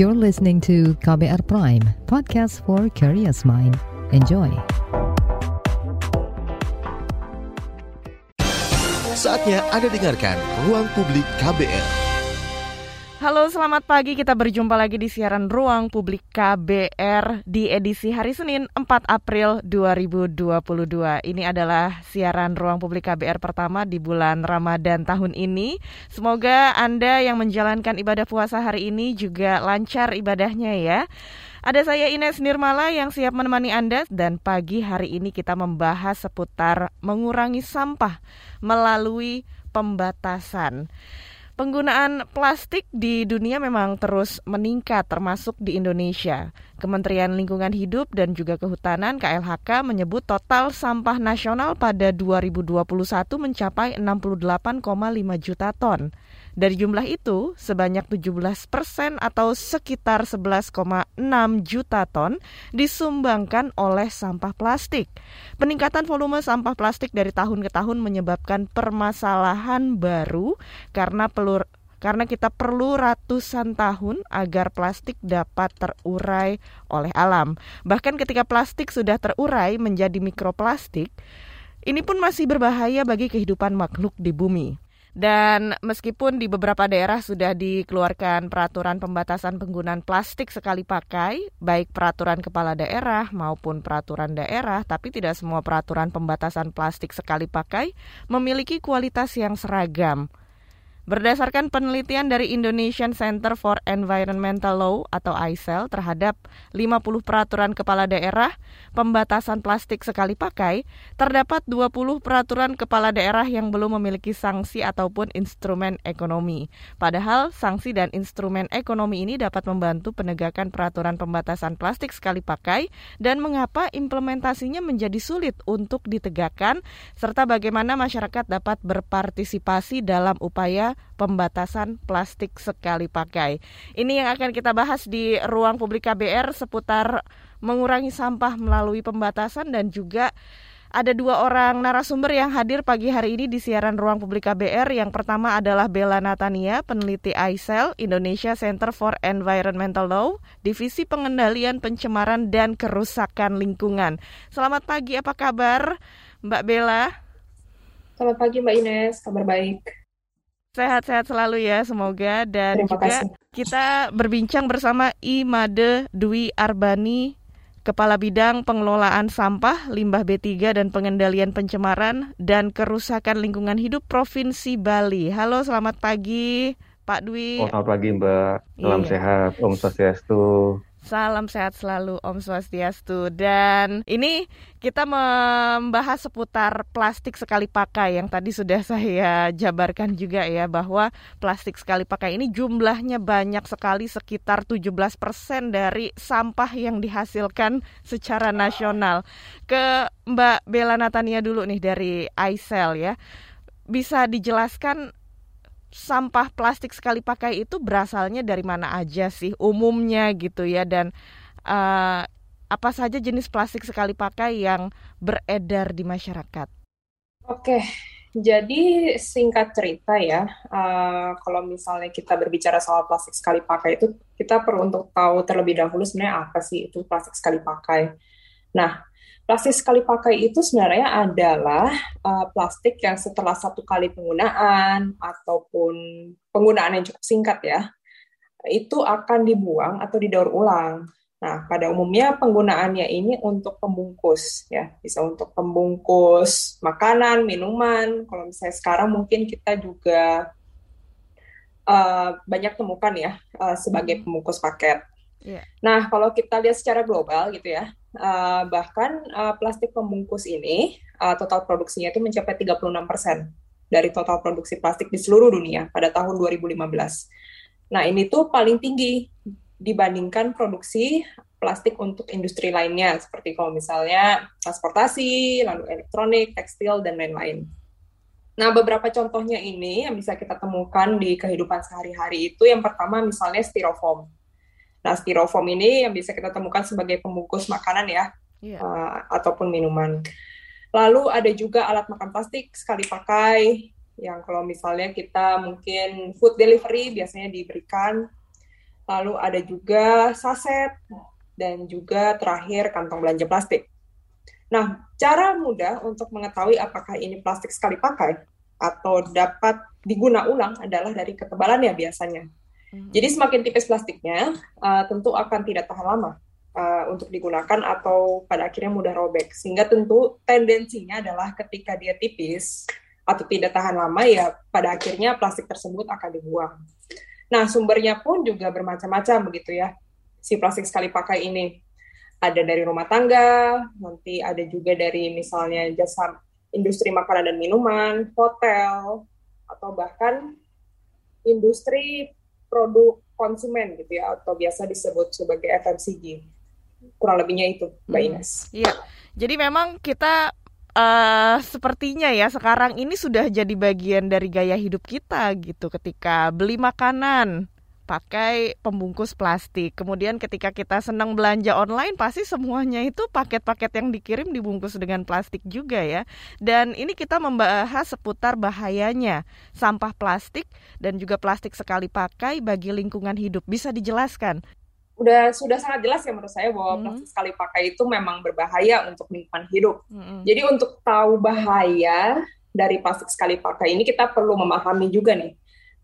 You're listening to KBR Prime, podcast for curious mind. Enjoy. Saatnya Anda dengarkan Ruang Publik KBR. Halo, selamat pagi. Kita berjumpa lagi di siaran Ruang Publik KBR di edisi hari Senin 4 April 2022. Ini adalah siaran Ruang Publik KBR pertama di bulan Ramadan tahun ini. Semoga Anda yang menjalankan ibadah puasa hari ini juga lancar ibadahnya ya. Ada saya Ines Nirmala yang siap menemani Anda dan pagi hari ini kita membahas seputar mengurangi sampah melalui pembatasan. Penggunaan plastik di dunia memang terus meningkat termasuk di Indonesia. Kementerian Lingkungan Hidup dan juga Kehutanan KLHK menyebut total sampah nasional pada 2021 mencapai 68,5 juta ton. Dari jumlah itu, sebanyak 17 persen atau sekitar 11,6 juta ton disumbangkan oleh sampah plastik. Peningkatan volume sampah plastik dari tahun ke tahun menyebabkan permasalahan baru karena pelur karena kita perlu ratusan tahun agar plastik dapat terurai oleh alam. Bahkan ketika plastik sudah terurai menjadi mikroplastik, ini pun masih berbahaya bagi kehidupan makhluk di bumi. Dan meskipun di beberapa daerah sudah dikeluarkan peraturan pembatasan penggunaan plastik sekali pakai, baik peraturan kepala daerah maupun peraturan daerah, tapi tidak semua peraturan pembatasan plastik sekali pakai memiliki kualitas yang seragam. Berdasarkan penelitian dari Indonesian Center for Environmental Law atau ICEL terhadap 50 peraturan kepala daerah pembatasan plastik sekali pakai, terdapat 20 peraturan kepala daerah yang belum memiliki sanksi ataupun instrumen ekonomi. Padahal sanksi dan instrumen ekonomi ini dapat membantu penegakan peraturan pembatasan plastik sekali pakai dan mengapa implementasinya menjadi sulit untuk ditegakkan serta bagaimana masyarakat dapat berpartisipasi dalam upaya pembatasan plastik sekali pakai. Ini yang akan kita bahas di ruang publik KBR seputar mengurangi sampah melalui pembatasan dan juga ada dua orang narasumber yang hadir pagi hari ini di siaran Ruang Publik KBR. Yang pertama adalah Bella Natania, peneliti ICEL, Indonesia Center for Environmental Law, Divisi Pengendalian Pencemaran dan Kerusakan Lingkungan. Selamat pagi, apa kabar Mbak Bella? Selamat pagi Mbak Ines, kabar baik. Sehat-sehat selalu ya semoga dan Terima juga kasih. kita berbincang bersama Imade Dwi Arbani Kepala Bidang Pengelolaan Sampah, Limbah B3 dan Pengendalian Pencemaran dan Kerusakan Lingkungan Hidup Provinsi Bali. Halo, selamat pagi Pak Dwi. Oh, selamat pagi Mbak. Salam iya. sehat, Om Swastiastu. Salam sehat selalu Om Swastiastu. Dan ini kita membahas seputar plastik sekali pakai Yang tadi sudah saya jabarkan juga ya Bahwa plastik sekali pakai ini jumlahnya banyak sekali Sekitar 17% dari sampah yang dihasilkan secara nasional. Ke Mbak Bella Natania dulu nih dari ICEL ya. Bisa dijelaskan sampah plastik sekali pakai itu berasalnya dari mana aja sih umumnya gitu ya dan uh, apa saja jenis plastik sekali pakai yang beredar di masyarakat? Oke, jadi singkat cerita ya, uh, kalau misalnya kita berbicara soal plastik sekali pakai itu, kita perlu untuk tahu terlebih dahulu sebenarnya apa sih itu plastik sekali pakai. Nah, Plastik sekali pakai itu sebenarnya adalah uh, plastik yang setelah satu kali penggunaan ataupun penggunaan yang cukup singkat ya, itu akan dibuang atau didaur ulang. Nah, pada umumnya penggunaannya ini untuk pembungkus ya, bisa untuk pembungkus makanan, minuman. Kalau misalnya sekarang mungkin kita juga uh, banyak temukan ya uh, sebagai pembungkus paket. Yeah. Nah, kalau kita lihat secara global gitu ya, Uh, bahkan uh, plastik pembungkus ini uh, total produksinya itu mencapai 36% dari total produksi plastik di seluruh dunia pada tahun 2015. Nah, ini tuh paling tinggi dibandingkan produksi plastik untuk industri lainnya seperti kalau misalnya transportasi, lalu elektronik, tekstil dan lain-lain. Nah, beberapa contohnya ini yang bisa kita temukan di kehidupan sehari-hari itu yang pertama misalnya styrofoam. Nah, styrofoam ini yang bisa kita temukan sebagai pembungkus makanan ya, yeah. uh, ataupun minuman. Lalu ada juga alat makan plastik sekali pakai, yang kalau misalnya kita mungkin food delivery biasanya diberikan. lalu ada juga saset, dan juga terakhir kantong belanja plastik. Nah, cara mudah untuk mengetahui apakah ini plastik sekali pakai atau dapat diguna ulang adalah dari ketebalannya biasanya. Hmm. Jadi semakin tipis plastiknya, uh, tentu akan tidak tahan lama uh, untuk digunakan atau pada akhirnya mudah robek. Sehingga tentu tendensinya adalah ketika dia tipis atau tidak tahan lama ya pada akhirnya plastik tersebut akan dibuang. Nah sumbernya pun juga bermacam-macam begitu ya si plastik sekali pakai ini. Ada dari rumah tangga, nanti ada juga dari misalnya jasa industri makanan dan minuman, hotel, atau bahkan industri produk konsumen gitu ya, atau biasa disebut sebagai FMCG kurang lebihnya itu Mbak hmm. Ines. Iya. Jadi memang kita uh, sepertinya ya sekarang ini sudah jadi bagian dari gaya hidup kita gitu ketika beli makanan pakai pembungkus plastik. Kemudian ketika kita senang belanja online pasti semuanya itu paket-paket yang dikirim dibungkus dengan plastik juga ya. Dan ini kita membahas seputar bahayanya sampah plastik dan juga plastik sekali pakai bagi lingkungan hidup. Bisa dijelaskan udah sudah sangat jelas ya menurut saya bahwa hmm. plastik sekali pakai itu memang berbahaya untuk lingkungan hidup. Hmm. Jadi untuk tahu bahaya dari plastik sekali pakai ini kita perlu memahami juga nih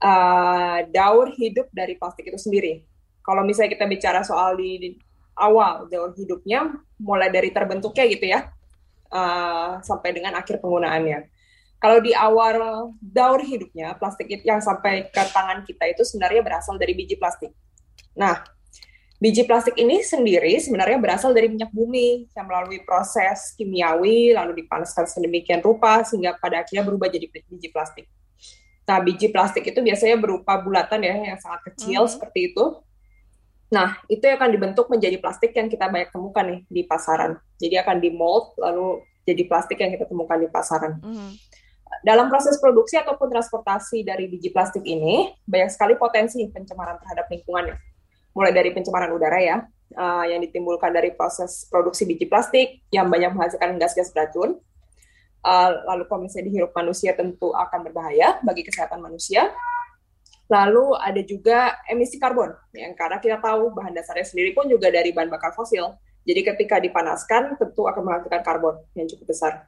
uh, daur hidup dari plastik itu sendiri. Kalau misalnya kita bicara soal di, di awal daur hidupnya, mulai dari terbentuknya gitu ya, uh, sampai dengan akhir penggunaannya. Kalau di awal daur hidupnya, plastik yang sampai ke tangan kita itu sebenarnya berasal dari biji plastik. Nah, Biji plastik ini sendiri sebenarnya berasal dari minyak bumi yang melalui proses kimiawi lalu dipanaskan sedemikian rupa sehingga pada akhirnya berubah jadi biji plastik. Nah, biji plastik itu biasanya berupa bulatan ya yang sangat kecil mm -hmm. seperti itu. Nah, itu akan dibentuk menjadi plastik yang kita banyak temukan nih di pasaran. Jadi akan di mold lalu jadi plastik yang kita temukan di pasaran. Mm -hmm. Dalam proses produksi ataupun transportasi dari biji plastik ini, banyak sekali potensi pencemaran terhadap lingkungan mulai dari pencemaran udara ya, uh, yang ditimbulkan dari proses produksi biji plastik yang banyak menghasilkan gas-gas beracun. Uh, lalu kalau misalnya dihirup manusia tentu akan berbahaya bagi kesehatan manusia. Lalu ada juga emisi karbon, yang karena kita tahu bahan dasarnya sendiri pun juga dari bahan bakar fosil. Jadi ketika dipanaskan tentu akan menghasilkan karbon yang cukup besar.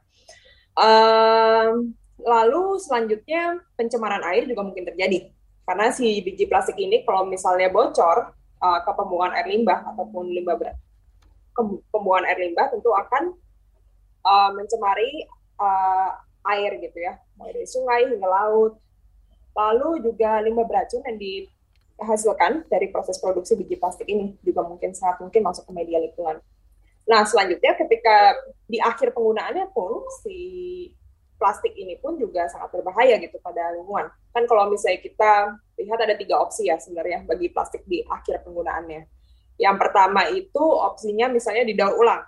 Um, lalu selanjutnya pencemaran air juga mungkin terjadi karena si biji plastik ini kalau misalnya bocor uh, ke pembuangan air limbah ataupun limbah berat. Pembuangan air limbah tentu akan uh, mencemari uh, air gitu ya, mulai dari sungai hingga laut. Lalu juga limbah beracun yang dihasilkan dari proses produksi biji plastik ini juga mungkin sangat mungkin masuk ke media lingkungan. Nah, selanjutnya ketika di akhir penggunaannya pun si plastik ini pun juga sangat berbahaya gitu pada lingkungan. Kan kalau misalnya kita lihat ada tiga opsi ya sebenarnya bagi plastik di akhir penggunaannya. Yang pertama itu opsinya misalnya didaur ulang.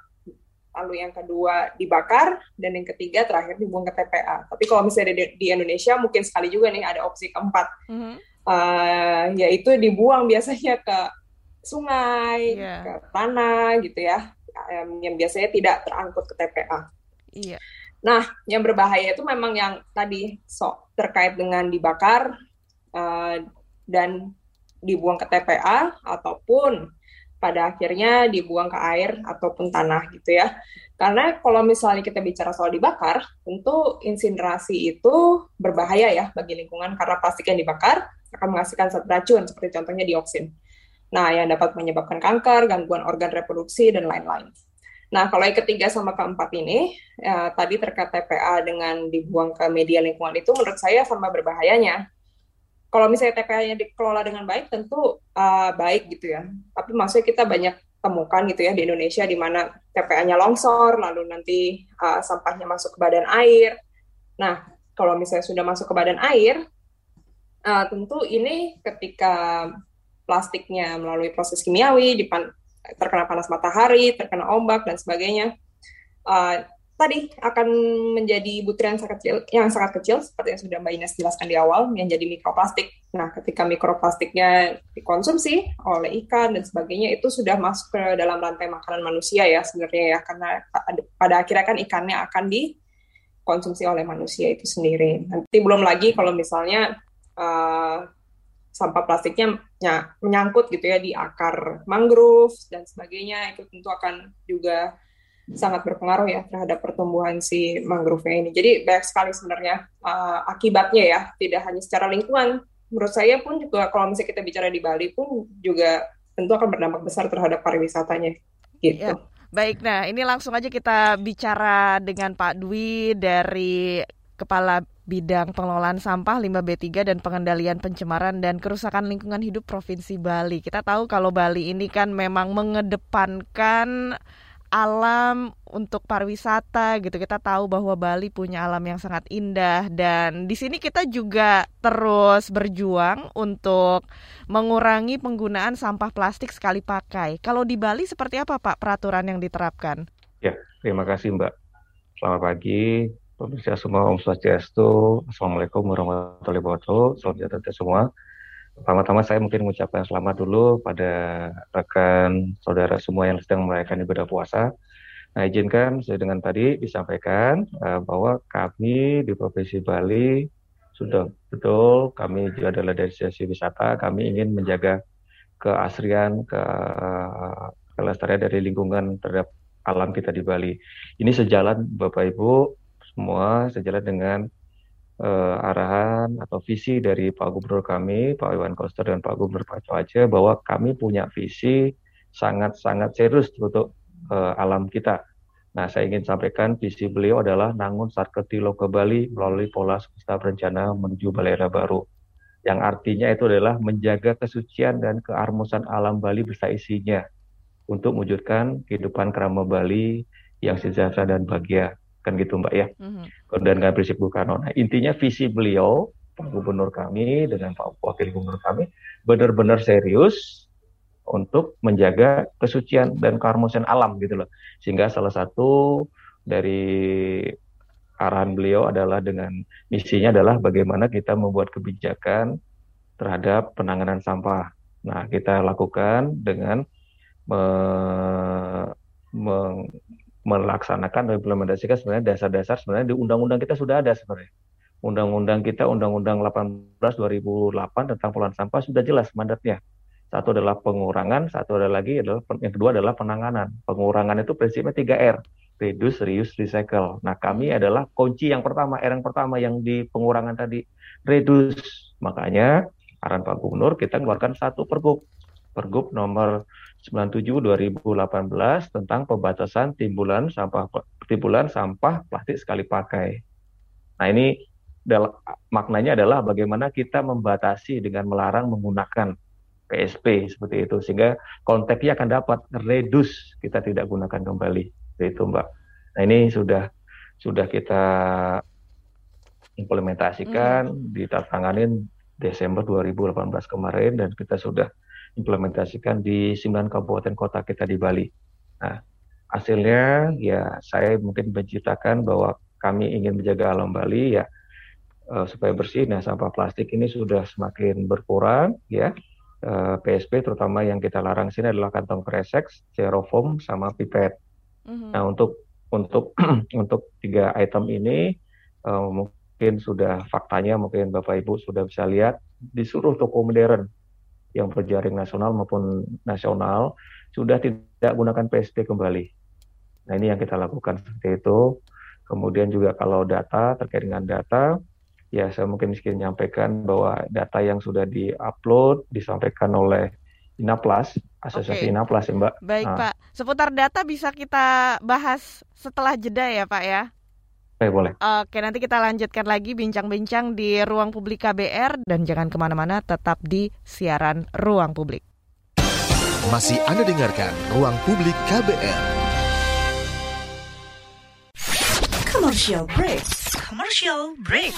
Lalu yang kedua dibakar dan yang ketiga terakhir dibuang ke TPA. Tapi kalau misalnya di, di Indonesia mungkin sekali juga nih ada opsi keempat, mm -hmm. uh, yaitu dibuang biasanya ke sungai, yeah. ke tanah gitu ya, yang biasanya tidak terangkut ke TPA. Iya. Yeah. Nah, yang berbahaya itu memang yang tadi sok terkait dengan dibakar uh, dan dibuang ke TPA ataupun pada akhirnya dibuang ke air ataupun tanah gitu ya. Karena kalau misalnya kita bicara soal dibakar, tentu insinerasi itu berbahaya ya bagi lingkungan karena plastik yang dibakar akan menghasilkan zat racun seperti contohnya dioksin. Nah, yang dapat menyebabkan kanker, gangguan organ reproduksi dan lain-lain. Nah, kalau yang ketiga sama keempat ini, ya, tadi terkait TPA dengan dibuang ke media lingkungan itu menurut saya sama berbahayanya. Kalau misalnya TPA-nya dikelola dengan baik, tentu uh, baik gitu ya. Tapi maksudnya kita banyak temukan gitu ya di Indonesia di mana TPA-nya longsor, lalu nanti uh, sampahnya masuk ke badan air. Nah, kalau misalnya sudah masuk ke badan air, uh, tentu ini ketika plastiknya melalui proses kimiawi terkena panas matahari, terkena ombak dan sebagainya. Uh, tadi akan menjadi butiran sangat kecil, yang sangat kecil seperti yang sudah Mbak Ines jelaskan di awal, yang jadi mikroplastik. Nah, ketika mikroplastiknya dikonsumsi oleh ikan dan sebagainya, itu sudah masuk ke dalam rantai makanan manusia ya sebenarnya ya, karena pada akhirnya kan ikannya akan dikonsumsi oleh manusia itu sendiri. Nanti belum lagi kalau misalnya uh, sampah plastiknya menyangkut gitu ya di akar mangrove dan sebagainya itu tentu akan juga sangat berpengaruh ya terhadap pertumbuhan si mangrove-nya ini. Jadi banyak sekali sebenarnya uh, akibatnya ya, tidak hanya secara lingkungan. Menurut saya pun juga kalau misalnya kita bicara di Bali pun juga tentu akan berdampak besar terhadap pariwisatanya gitu. Ya. Baik, nah ini langsung aja kita bicara dengan Pak Dwi dari Kepala Bidang Pengelolaan Sampah 5B3 dan Pengendalian Pencemaran dan Kerusakan Lingkungan Hidup Provinsi Bali. Kita tahu kalau Bali ini kan memang mengedepankan alam untuk pariwisata gitu. Kita tahu bahwa Bali punya alam yang sangat indah dan di sini kita juga terus berjuang untuk mengurangi penggunaan sampah plastik sekali pakai. Kalau di Bali seperti apa Pak peraturan yang diterapkan? Ya, terima kasih Mbak. Selamat pagi, pemirsa semua Om Swastiastu. Assalamualaikum warahmatullahi wabarakatuh. Salam sejahtera semua. Pertama-tama saya mungkin mengucapkan selamat dulu pada rekan saudara semua yang sedang merayakan ibadah puasa. Nah, izinkan saya dengan tadi disampaikan uh, bahwa kami di Provinsi Bali sudah betul kami juga adalah dari sisi wisata, kami ingin menjaga keasrian, ke kelestarian dari lingkungan terhadap alam kita di Bali. Ini sejalan Bapak Ibu semua sejalan dengan uh, arahan atau visi dari Pak Gubernur kami, Pak Iwan Koster dan Pak Gubernur Pak Aceh bahwa kami punya visi sangat-sangat serius untuk uh, alam kita. Nah, saya ingin sampaikan visi beliau adalah Nangun Sarketilo ke Bali melalui pola semesta berencana menuju Balera Baru. Yang artinya itu adalah menjaga kesucian dan kearmusan alam Bali beserta isinya untuk mewujudkan kehidupan kerama Bali yang sejahtera dan bahagia kan gitu Mbak ya. Mm-hmm. Dan dengan prinsip Bung Karno. Nah, intinya visi beliau Pak Gubernur kami dengan Pak Wakil Gubernur kami benar-benar serius untuk menjaga kesucian dan keharmonisan alam gitu loh. Sehingga salah satu dari arahan beliau adalah dengan misinya adalah bagaimana kita membuat kebijakan terhadap penanganan sampah. Nah, kita lakukan dengan me, me, melaksanakan dan implementasikan sebenarnya dasar-dasar sebenarnya di undang-undang kita sudah ada sebenarnya. Undang-undang kita, Undang-Undang 18 2008 tentang pengelolaan sampah sudah jelas mandatnya. Satu adalah pengurangan, satu ada lagi adalah yang kedua adalah penanganan. Pengurangan itu prinsipnya 3R, reduce, reuse, recycle. Nah, kami adalah kunci yang pertama, R yang pertama yang di pengurangan tadi, reduce. Makanya arahan Pak Gubernur kita keluarkan satu pergub. Pergub nomor 97 2018 tentang pembatasan timbulan sampah timbulan sampah plastik sekali pakai. Nah, ini maknanya adalah bagaimana kita membatasi dengan melarang menggunakan PSP seperti itu sehingga konteksnya akan dapat reduce kita tidak gunakan kembali itu Mbak. Nah, ini sudah sudah kita implementasikan hmm. ditanganin Desember 2018 kemarin dan kita sudah implementasikan di 9 kabupaten kota kita di Bali. Nah, hasilnya ya saya mungkin menciptakan bahwa kami ingin menjaga alam Bali ya uh, supaya bersih. Nah, sampah plastik ini sudah semakin berkurang ya. Uh, eh, PSP terutama yang kita larang sini adalah kantong kresek, styrofoam sama pipet. Mm-hmm. Nah, untuk untuk untuk tiga item ini uh, mungkin sudah faktanya mungkin Bapak Ibu sudah bisa lihat di seluruh toko modern yang berjaring nasional maupun nasional sudah tidak gunakan PSP kembali. Nah ini yang kita lakukan seperti itu. Kemudian juga kalau data terkait dengan data, ya saya mungkin miskin menyampaikan bahwa data yang sudah diupload disampaikan oleh Inaplas, Asosiasi okay. Inaplas ya Mbak. Baik nah. Pak, seputar data bisa kita bahas setelah jeda ya Pak ya. Oke, boleh. Oke, nanti kita lanjutkan lagi bincang-bincang di Ruang Publik KBR dan jangan ke mana-mana, tetap di siaran Ruang Publik. Masih Anda dengarkan Ruang Publik KBR. Commercial break. Commercial break.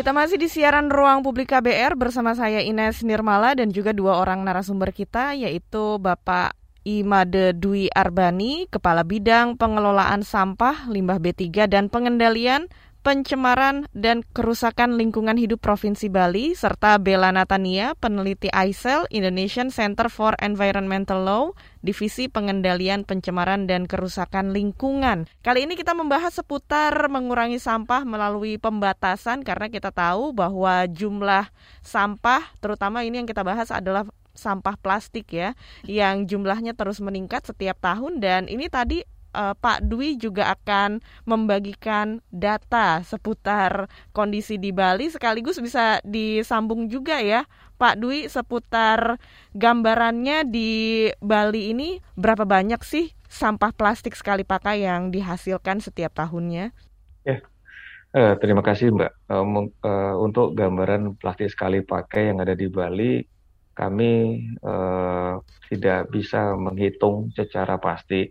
Kita masih di siaran Ruang Publik KBR bersama saya Ines Nirmala dan juga dua orang narasumber kita yaitu Bapak Imade Dwi Arbani, Kepala Bidang Pengelolaan Sampah, Limbah B3 dan Pengendalian Pencemaran dan Kerusakan Lingkungan Hidup Provinsi Bali, serta Bella Natania, peneliti ICEL, Indonesian Center for Environmental Law, Divisi Pengendalian Pencemaran dan Kerusakan Lingkungan. Kali ini kita membahas seputar mengurangi sampah melalui pembatasan karena kita tahu bahwa jumlah sampah, terutama ini yang kita bahas adalah sampah plastik ya, yang jumlahnya terus meningkat setiap tahun dan ini tadi uh, Pak Dwi juga akan membagikan data seputar kondisi di Bali sekaligus bisa disambung juga ya Pak Dwi seputar gambarannya di Bali ini berapa banyak sih sampah plastik sekali pakai yang dihasilkan setiap tahunnya? Ya, uh, terima kasih Mbak. Uh, uh, untuk gambaran plastik sekali pakai yang ada di Bali, kami uh, tidak bisa menghitung secara pasti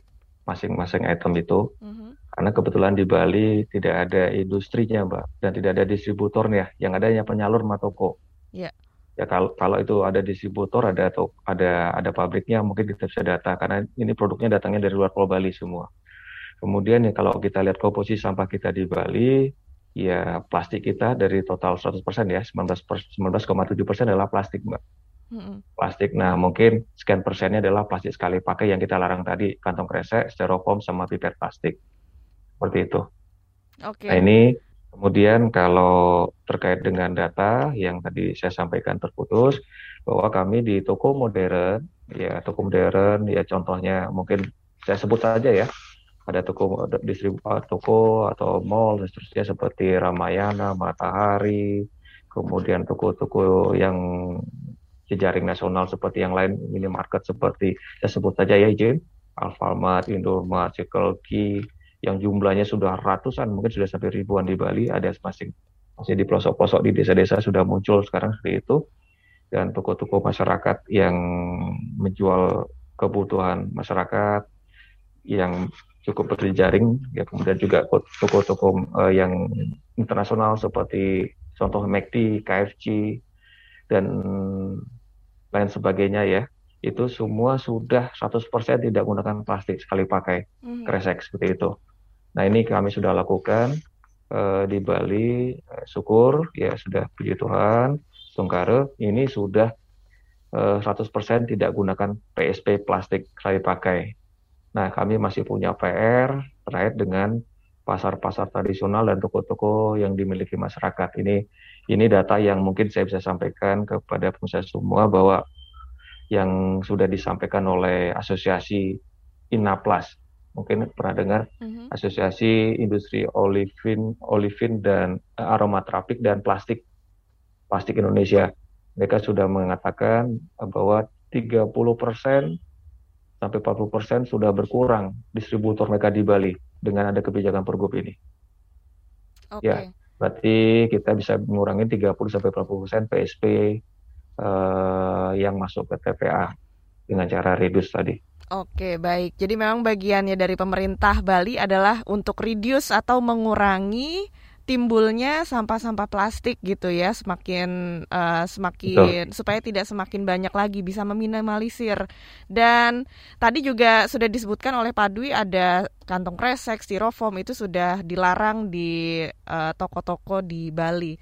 masing-masing item itu. Mm-hmm. Karena kebetulan di Bali tidak ada industrinya, Mbak, dan tidak ada distributornya. Yang ada hanya penyalur matoko. Yeah. Ya kalau kalau itu ada distributor, ada atau ada ada pabriknya, mungkin kita bisa data karena ini produknya datangnya dari luar Pulau Bali semua. Kemudian ya kalau kita lihat komposisi sampah kita di Bali, ya plastik kita dari total 100% ya 19,7% adalah plastik, Mbak plastik. Nah, mungkin sekian persennya adalah plastik sekali pakai yang kita larang tadi, kantong kresek, styrofoam, sama pipet plastik. Seperti itu. Okay. Nah, ini kemudian kalau terkait dengan data yang tadi saya sampaikan terputus, bahwa kami di toko modern, ya toko modern, ya contohnya mungkin saya sebut saja ya, ada toko distributor toko atau mall dan seterusnya seperti Ramayana, Matahari, kemudian toko-toko yang jejaring nasional seperti yang lain minimarket seperti saya sebut saja ya izin Alfamart, Indomart, Circle K yang jumlahnya sudah ratusan mungkin sudah sampai ribuan di Bali ada masing masih di pelosok-pelosok di desa-desa sudah muncul sekarang seperti itu. Dan toko-toko masyarakat yang menjual kebutuhan masyarakat yang cukup berjejaring ya kemudian juga toko-toko uh, yang internasional seperti contoh McD, KFC dan lain sebagainya ya itu semua sudah 100% tidak menggunakan plastik sekali pakai hmm. kresek seperti itu. Nah ini kami sudah lakukan uh, di Bali, uh, syukur ya sudah puji Tuhan, Sungkare ini sudah uh, 100% tidak gunakan PSP plastik sekali pakai. Nah kami masih punya PR terkait dengan pasar-pasar tradisional dan toko-toko yang dimiliki masyarakat. Ini ini data yang mungkin saya bisa sampaikan kepada pengusaha semua bahwa yang sudah disampaikan oleh asosiasi Inaplas mungkin pernah dengar mm-hmm. asosiasi industri olivin olivin dan uh, aromaterapik dan plastik plastik Indonesia mereka sudah mengatakan bahwa 30% sampai 40% sudah berkurang distributor mereka di Bali dengan ada kebijakan pergub ini. Okay. Ya, Berarti kita bisa mengurangi 30 sampai 40% PSP uh, yang masuk ke TPA dengan cara reduce tadi. Oke, baik. Jadi memang bagiannya dari pemerintah Bali adalah untuk reduce atau mengurangi timbulnya sampah-sampah plastik gitu ya semakin uh, semakin Betul. supaya tidak semakin banyak lagi bisa meminimalisir dan tadi juga sudah disebutkan oleh Pak Dwi ada kantong kresek styrofoam itu sudah dilarang di eh, toko-toko uh, di Bali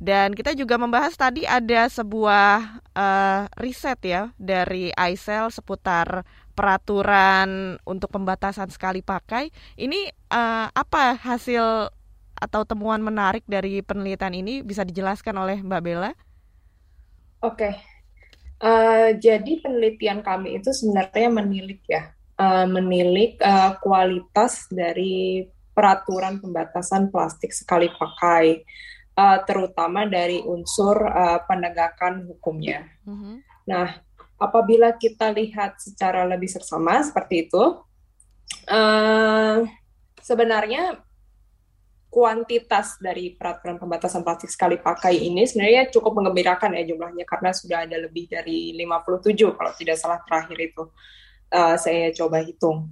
dan kita juga membahas tadi ada sebuah uh, riset ya dari ICEL seputar peraturan untuk pembatasan sekali pakai. Ini uh, apa hasil atau temuan menarik dari penelitian ini bisa dijelaskan oleh Mbak Bella? Oke, okay. uh, jadi penelitian kami itu sebenarnya menilik ya, uh, menilik uh, kualitas dari peraturan pembatasan plastik sekali pakai, uh, terutama dari unsur uh, penegakan hukumnya. Mm -hmm. Nah, apabila kita lihat secara lebih seksama seperti itu, uh, sebenarnya kuantitas dari peraturan pembatasan plastik sekali pakai ini sebenarnya cukup mengembirakan ya jumlahnya karena sudah ada lebih dari 57 kalau tidak salah terakhir itu uh, saya coba hitung.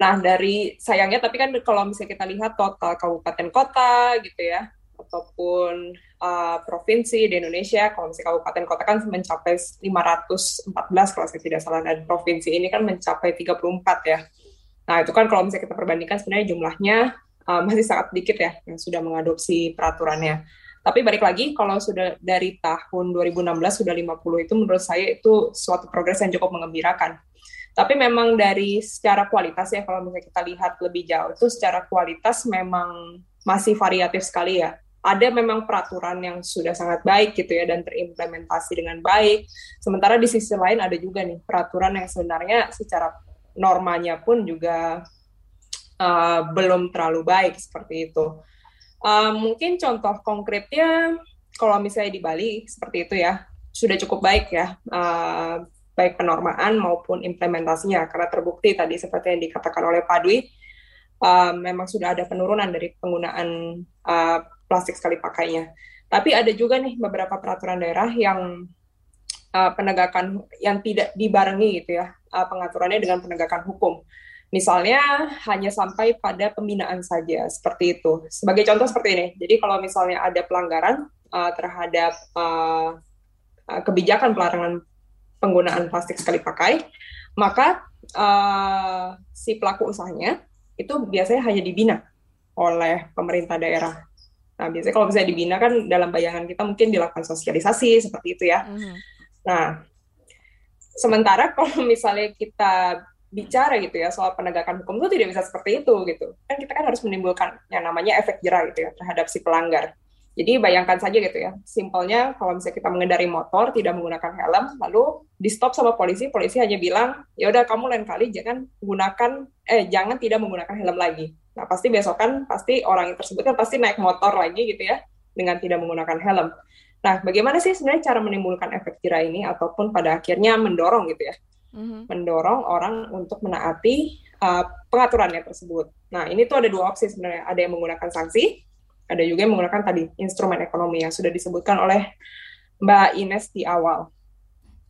Nah dari sayangnya tapi kan kalau misalnya kita lihat total kabupaten kota gitu ya ataupun uh, provinsi di Indonesia kalau misalnya kabupaten kota kan mencapai 514 kalau saya tidak salah dan provinsi ini kan mencapai 34 ya. Nah itu kan kalau misalnya kita perbandingkan sebenarnya jumlahnya uh, masih sangat sedikit ya yang sudah mengadopsi peraturannya. Tapi balik lagi kalau sudah dari tahun 2016 sudah 50 itu menurut saya itu suatu progres yang cukup mengembirakan. Tapi memang dari secara kualitas ya kalau misalnya kita lihat lebih jauh itu secara kualitas memang masih variatif sekali ya. Ada memang peraturan yang sudah sangat baik gitu ya dan terimplementasi dengan baik. Sementara di sisi lain ada juga nih peraturan yang sebenarnya secara normanya pun juga uh, belum terlalu baik seperti itu. Uh, mungkin contoh konkretnya kalau misalnya di Bali seperti itu ya sudah cukup baik ya uh, baik penormaan maupun implementasinya karena terbukti tadi seperti yang dikatakan oleh Pak Dwi uh, memang sudah ada penurunan dari penggunaan uh, plastik sekali pakainya. Tapi ada juga nih beberapa peraturan daerah yang uh, penegakan yang tidak dibarengi gitu ya uh, pengaturannya dengan penegakan hukum. Misalnya hanya sampai pada pembinaan saja seperti itu. Sebagai contoh seperti ini. Jadi kalau misalnya ada pelanggaran uh, terhadap uh, kebijakan pelarangan penggunaan plastik sekali pakai, maka uh, si pelaku usahanya itu biasanya hanya dibina oleh pemerintah daerah. Nah, biasanya kalau misalnya dibina kan dalam bayangan kita mungkin dilakukan sosialisasi seperti itu ya. Mm. Nah, sementara kalau misalnya kita bicara gitu ya soal penegakan hukum itu tidak bisa seperti itu gitu. Kan kita kan harus menimbulkan yang namanya efek jerah gitu ya terhadap si pelanggar. Jadi bayangkan saja gitu ya simpelnya kalau misalnya kita mengendari motor tidak menggunakan helm lalu di stop sama polisi polisi hanya bilang ya udah kamu lain kali jangan gunakan eh jangan tidak menggunakan helm lagi. Nah pasti besok kan pasti orang yang tersebut kan pasti naik motor lagi gitu ya dengan tidak menggunakan helm. Nah bagaimana sih sebenarnya cara menimbulkan efek jerah ini ataupun pada akhirnya mendorong gitu ya hmm mendorong orang untuk menaati uh, pengaturannya tersebut. Nah, ini tuh ada dua opsi sebenarnya. Ada yang menggunakan sanksi, ada juga yang menggunakan tadi instrumen ekonomi yang sudah disebutkan oleh Mbak Ines di awal.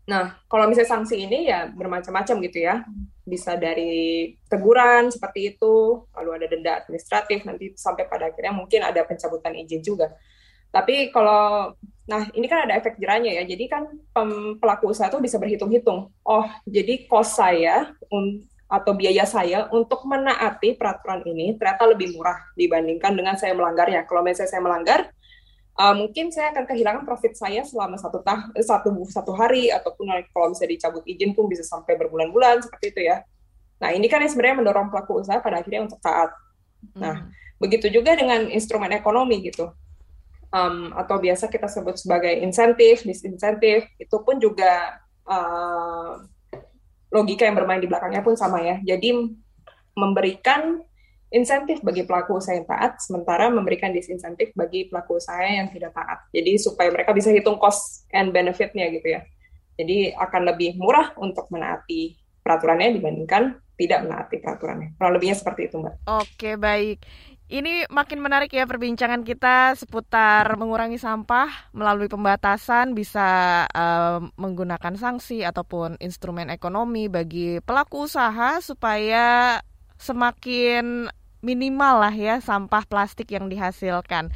Nah, kalau misalnya sanksi ini ya bermacam-macam gitu ya. Bisa dari teguran seperti itu, lalu ada denda administratif, nanti sampai pada akhirnya mungkin ada pencabutan izin juga. Tapi kalau Nah, ini kan ada efek jerahnya ya. Jadi kan pelaku usaha itu bisa berhitung-hitung. Oh, jadi kos saya un, atau biaya saya untuk menaati peraturan ini ternyata lebih murah dibandingkan dengan saya melanggarnya. Kalau misalnya saya melanggar, uh, mungkin saya akan kehilangan profit saya selama satu tah satu satu hari ataupun kalau misalnya dicabut izin pun bisa sampai berbulan-bulan seperti itu ya. Nah, ini kan yang sebenarnya mendorong pelaku usaha pada akhirnya untuk taat. Nah, hmm. begitu juga dengan instrumen ekonomi gitu um, atau biasa kita sebut sebagai insentif, disinsentif, itu pun juga uh, logika yang bermain di belakangnya pun sama ya. Jadi memberikan insentif bagi pelaku usaha yang taat, sementara memberikan disinsentif bagi pelaku usaha yang tidak taat. Jadi supaya mereka bisa hitung cost and benefitnya gitu ya. Jadi akan lebih murah untuk menaati peraturannya dibandingkan tidak menaati peraturannya. Kurang lebihnya seperti itu, Mbak. Oke, baik. Ini makin menarik ya perbincangan kita seputar mengurangi sampah melalui pembatasan bisa uh, menggunakan sanksi ataupun instrumen ekonomi bagi pelaku usaha supaya semakin minimal lah ya sampah plastik yang dihasilkan.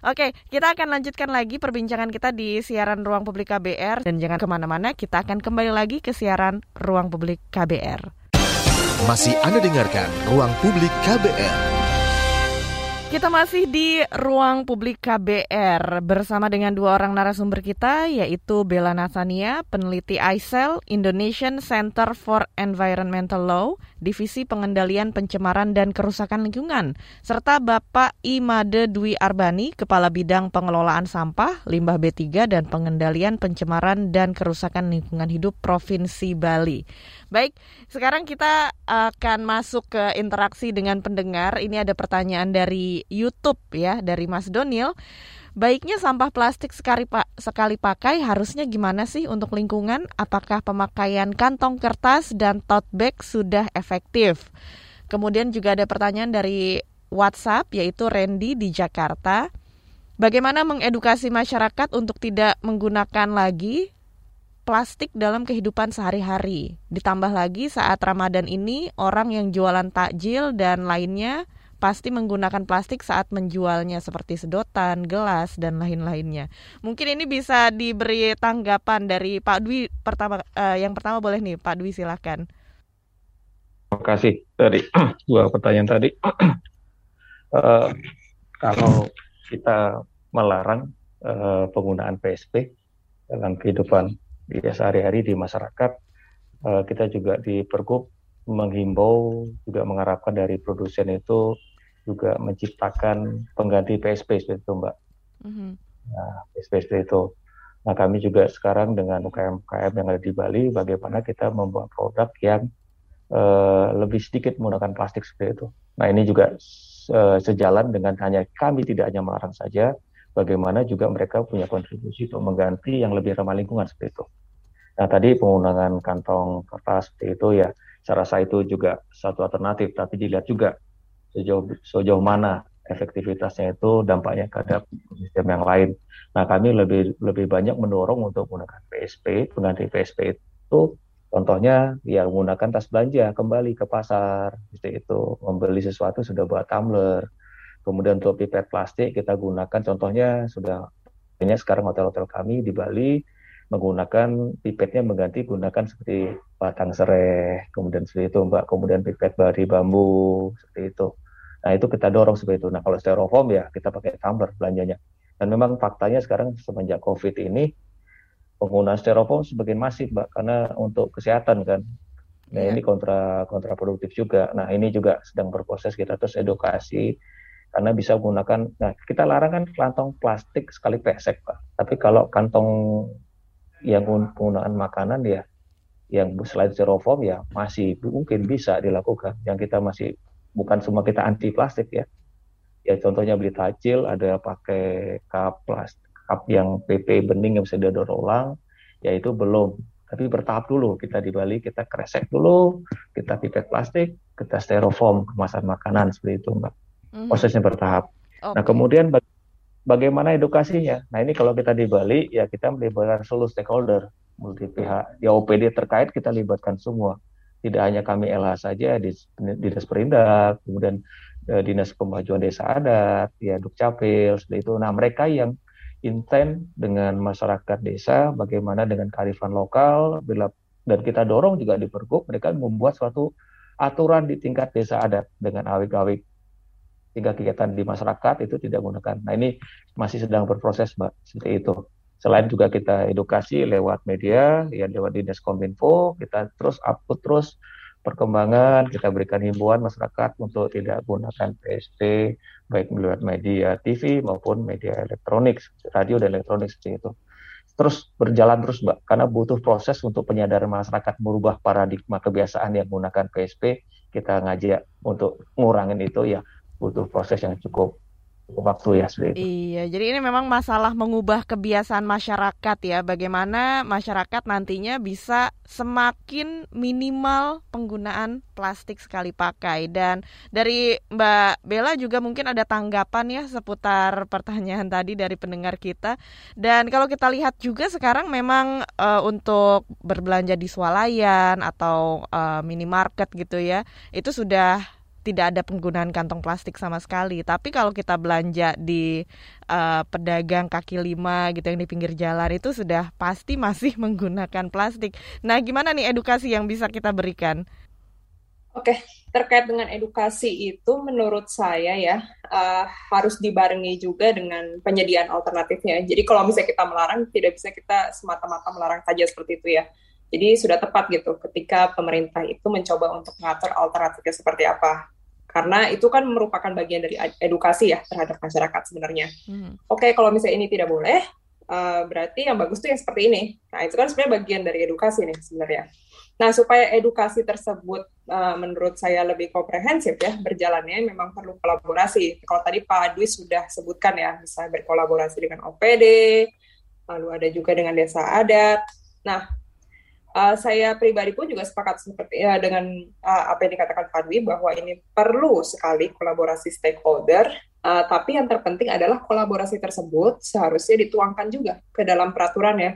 Oke, kita akan lanjutkan lagi perbincangan kita di siaran Ruang Publik KBR dan jangan ke mana-mana, kita akan kembali lagi ke siaran Ruang Publik KBR. Masih Anda dengarkan Ruang Publik KBR. Kita masih di ruang publik KBR bersama dengan dua orang narasumber kita yaitu Bella Nasania, peneliti ICEL Indonesian Center for Environmental Law, Divisi Pengendalian Pencemaran dan Kerusakan Lingkungan, serta Bapak Imade Dwi Arbani, Kepala Bidang Pengelolaan Sampah, Limbah B3 dan Pengendalian Pencemaran dan Kerusakan Lingkungan Hidup Provinsi Bali. Baik, sekarang kita akan masuk ke interaksi dengan pendengar. Ini ada pertanyaan dari YouTube ya, dari Mas Donil. Baiknya sampah plastik sekali, sekali pakai harusnya gimana sih untuk lingkungan? Apakah pemakaian kantong kertas dan tote bag sudah efektif? Kemudian juga ada pertanyaan dari WhatsApp yaitu Randy di Jakarta. Bagaimana mengedukasi masyarakat untuk tidak menggunakan lagi plastik dalam kehidupan sehari-hari. Ditambah lagi saat Ramadan ini orang yang jualan takjil dan lainnya pasti menggunakan plastik saat menjualnya seperti sedotan, gelas dan lain-lainnya. Mungkin ini bisa diberi tanggapan dari Pak Dwi pertama uh, yang pertama boleh nih Pak Dwi silakan. Terima kasih dari dua pertanyaan tadi. uh, kalau kita melarang uh, penggunaan PSP dalam kehidupan di sehari-hari di masyarakat uh, kita juga di Pergub menghimbau juga mengharapkan dari produsen itu juga menciptakan pengganti PSP itu Mbak. Mm-hmm. Nah, PSP itu. Nah kami juga sekarang dengan UKM-UKM yang ada di Bali, bagaimana kita membuat produk yang uh, lebih sedikit menggunakan plastik seperti itu. Nah ini juga uh, sejalan dengan hanya kami tidak hanya melarang saja, bagaimana juga mereka punya kontribusi untuk mengganti yang lebih ramah lingkungan seperti itu. Nah tadi penggunaan kantong kertas seperti itu ya, saya rasa itu juga satu alternatif, tapi dilihat juga sejauh sejauh mana efektivitasnya itu dampaknya terhadap sistem yang lain. Nah kami lebih lebih banyak mendorong untuk menggunakan PSP, pengganti PSP itu contohnya ya menggunakan tas belanja kembali ke pasar seperti itu. Membeli sesuatu sudah buat tumbler. Kemudian untuk pipet plastik kita gunakan contohnya sudah banyak sekarang hotel-hotel kami di Bali menggunakan pipetnya mengganti gunakan seperti batang serai, kemudian seperti itu Mbak, kemudian pipet dari bambu seperti itu. Nah itu kita dorong seperti itu. Nah kalau styrofoam ya kita pakai tumbler belanjanya. Dan memang faktanya sekarang semenjak COVID ini penggunaan styrofoam semakin masif Mbak karena untuk kesehatan kan. Nah yeah. ini kontra kontraproduktif juga. Nah ini juga sedang berproses kita terus edukasi karena bisa menggunakan nah kita larang kan kantong plastik sekali pesek pak tapi kalau kantong yang penggunaan makanan ya yang selain styrofoam ya masih mungkin bisa dilakukan yang kita masih bukan semua kita anti plastik ya ya contohnya beli takjil ada pakai cup plastik cup yang PP bening yang bisa didaur ulang ya itu belum tapi bertahap dulu kita di Bali kita kresek dulu kita pipet plastik kita styrofoam kemasan makanan seperti itu mbak hmm. prosesnya bertahap. Okay. Nah kemudian baga bagaimana edukasinya? Nah ini kalau kita di Bali ya kita melibatkan seluruh stakeholder, multi pihak, ya OPD terkait kita libatkan semua. Tidak hanya kami LH saja, di dinas perindak, kemudian eh, dinas kemajuan desa adat, ya dukcapil, seperti itu. Nah mereka yang intent dengan masyarakat desa, bagaimana dengan kearifan lokal, bila dan kita dorong juga di Pergub, mereka membuat suatu aturan di tingkat desa adat dengan awik-awik sehingga kegiatan di masyarakat itu tidak menggunakan. Nah ini masih sedang berproses mbak seperti itu. Selain juga kita edukasi lewat media, ya lewat dinas kominfo, kita terus upload terus perkembangan, kita berikan himbauan masyarakat untuk tidak gunakan PSP, baik melalui media TV maupun media elektronik, radio dan elektronik seperti itu. Terus berjalan terus Mbak, karena butuh proses untuk penyadaran masyarakat merubah paradigma kebiasaan yang menggunakan PSP, kita ngajak untuk ngurangin itu ya butuh proses yang cukup waktu ya seperti itu. Iya, jadi ini memang masalah mengubah kebiasaan masyarakat ya. Bagaimana masyarakat nantinya bisa semakin minimal penggunaan plastik sekali pakai. Dan dari Mbak Bella juga mungkin ada tanggapan ya seputar pertanyaan tadi dari pendengar kita. Dan kalau kita lihat juga sekarang memang uh, untuk berbelanja di swalayan atau uh, minimarket gitu ya, itu sudah tidak ada penggunaan kantong plastik sama sekali. Tapi kalau kita belanja di uh, pedagang kaki lima gitu yang di pinggir jalan itu sudah pasti masih menggunakan plastik. Nah, gimana nih edukasi yang bisa kita berikan? Oke, terkait dengan edukasi itu menurut saya ya uh, harus dibarengi juga dengan penyediaan alternatifnya. Jadi kalau misalnya kita melarang, tidak bisa kita semata-mata melarang saja seperti itu ya. Jadi sudah tepat gitu ketika pemerintah itu mencoba untuk mengatur alternatifnya seperti apa. Karena itu kan merupakan bagian dari edukasi ya terhadap masyarakat sebenarnya. Hmm. Oke, kalau misalnya ini tidak boleh, uh, berarti yang bagus tuh yang seperti ini. Nah, itu kan sebenarnya bagian dari edukasi nih sebenarnya. Nah, supaya edukasi tersebut uh, menurut saya lebih komprehensif ya berjalannya memang perlu kolaborasi. Kalau tadi Pak Dwi sudah sebutkan ya, misalnya berkolaborasi dengan OPD, lalu ada juga dengan desa adat. Nah, uh, saya pribadi pun juga sepakat seperti ya, dengan uh, apa yang dikatakan Pak Dwi bahwa ini perlu sekali kolaborasi stakeholder. Uh, tapi yang terpenting adalah kolaborasi tersebut seharusnya dituangkan juga ke dalam peraturan ya.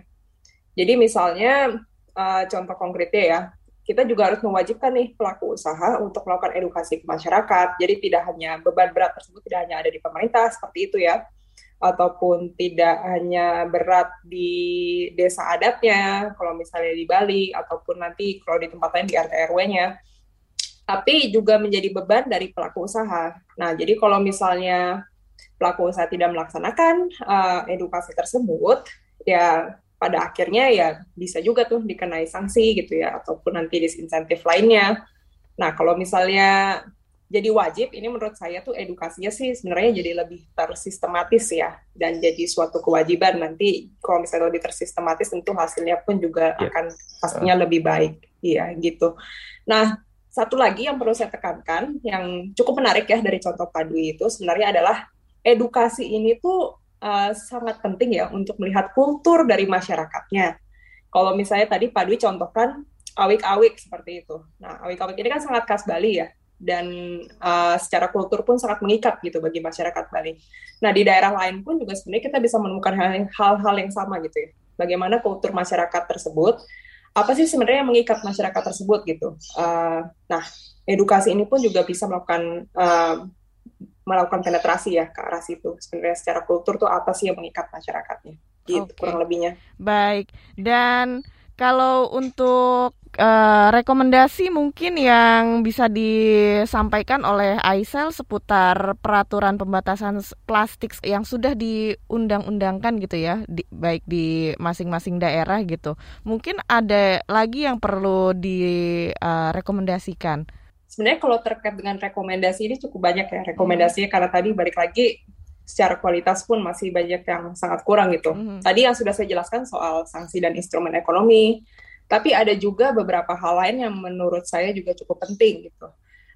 Jadi misalnya uh, contoh konkretnya ya, kita juga harus mewajibkan nih pelaku usaha untuk melakukan edukasi ke masyarakat. Jadi tidak hanya beban berat tersebut tidak hanya ada di pemerintah seperti itu ya, ataupun tidak hanya berat di desa adatnya, kalau misalnya di Bali ataupun nanti kalau di tempat lain di RT RW-nya, tapi juga menjadi beban dari pelaku usaha. Nah, jadi kalau misalnya pelaku usaha tidak melaksanakan uh, edukasi tersebut, ya pada akhirnya ya bisa juga tuh dikenai sanksi gitu ya ataupun nanti disinsentif lainnya. Nah, kalau misalnya jadi wajib ini menurut saya tuh edukasinya sih sebenarnya jadi lebih tersistematis ya dan jadi suatu kewajiban nanti kalau misalnya lebih tersistematis tentu hasilnya pun juga yeah. akan pastinya uh. lebih baik iya gitu nah satu lagi yang perlu saya tekankan yang cukup menarik ya dari contoh Padwi itu sebenarnya adalah edukasi ini tuh uh, sangat penting ya untuk melihat kultur dari masyarakatnya. Kalau misalnya tadi Pak Dwi contohkan awik-awik seperti itu. Nah, awik-awik ini kan sangat khas Bali ya, dan uh, secara kultur pun sangat mengikat gitu bagi masyarakat Bali. Nah, di daerah lain pun juga sebenarnya kita bisa menemukan hal-hal yang sama gitu ya. Bagaimana kultur masyarakat tersebut, apa sih sebenarnya yang mengikat masyarakat tersebut gitu. Uh, nah, edukasi ini pun juga bisa melakukan uh, melakukan penetrasi ya ke arah situ. Sebenarnya secara kultur tuh apa sih yang mengikat masyarakatnya? Gitu okay. kurang lebihnya. Baik. Dan kalau untuk uh, rekomendasi mungkin yang bisa disampaikan oleh Aisel seputar peraturan pembatasan plastik yang sudah diundang-undangkan gitu ya, di, baik di masing-masing daerah gitu. Mungkin ada lagi yang perlu direkomendasikan. Uh, sebenarnya kalau terkait dengan rekomendasi ini cukup banyak ya rekomendasinya hmm. karena tadi balik lagi secara kualitas pun masih banyak yang sangat kurang gitu. Hmm. Tadi yang sudah saya jelaskan soal sanksi dan instrumen ekonomi, tapi ada juga beberapa hal lain yang menurut saya juga cukup penting gitu.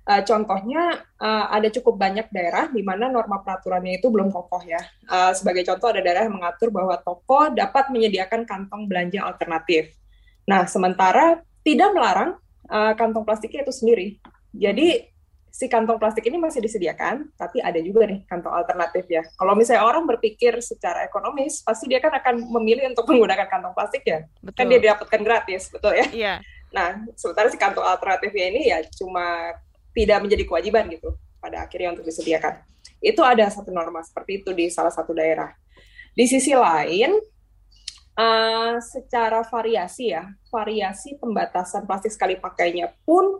Uh, contohnya uh, ada cukup banyak daerah di mana norma peraturannya itu belum kokoh ya. Uh, sebagai contoh ada daerah yang mengatur bahwa toko dapat menyediakan kantong belanja alternatif. Nah, sementara tidak melarang uh, kantong plastiknya itu sendiri. Jadi si kantong plastik ini masih disediakan, tapi ada juga nih kantong alternatif ya. Kalau misalnya orang berpikir secara ekonomis, pasti dia kan akan memilih untuk menggunakan kantong plastik ya. Kan betul. Kan dia dapatkan gratis, betul ya? Iya. Nah, sementara si kantong alternatifnya ini ya cuma tidak menjadi kewajiban gitu pada akhirnya untuk disediakan. Itu ada satu norma seperti itu di salah satu daerah. Di sisi lain, uh, secara variasi ya, variasi pembatasan plastik sekali pakainya pun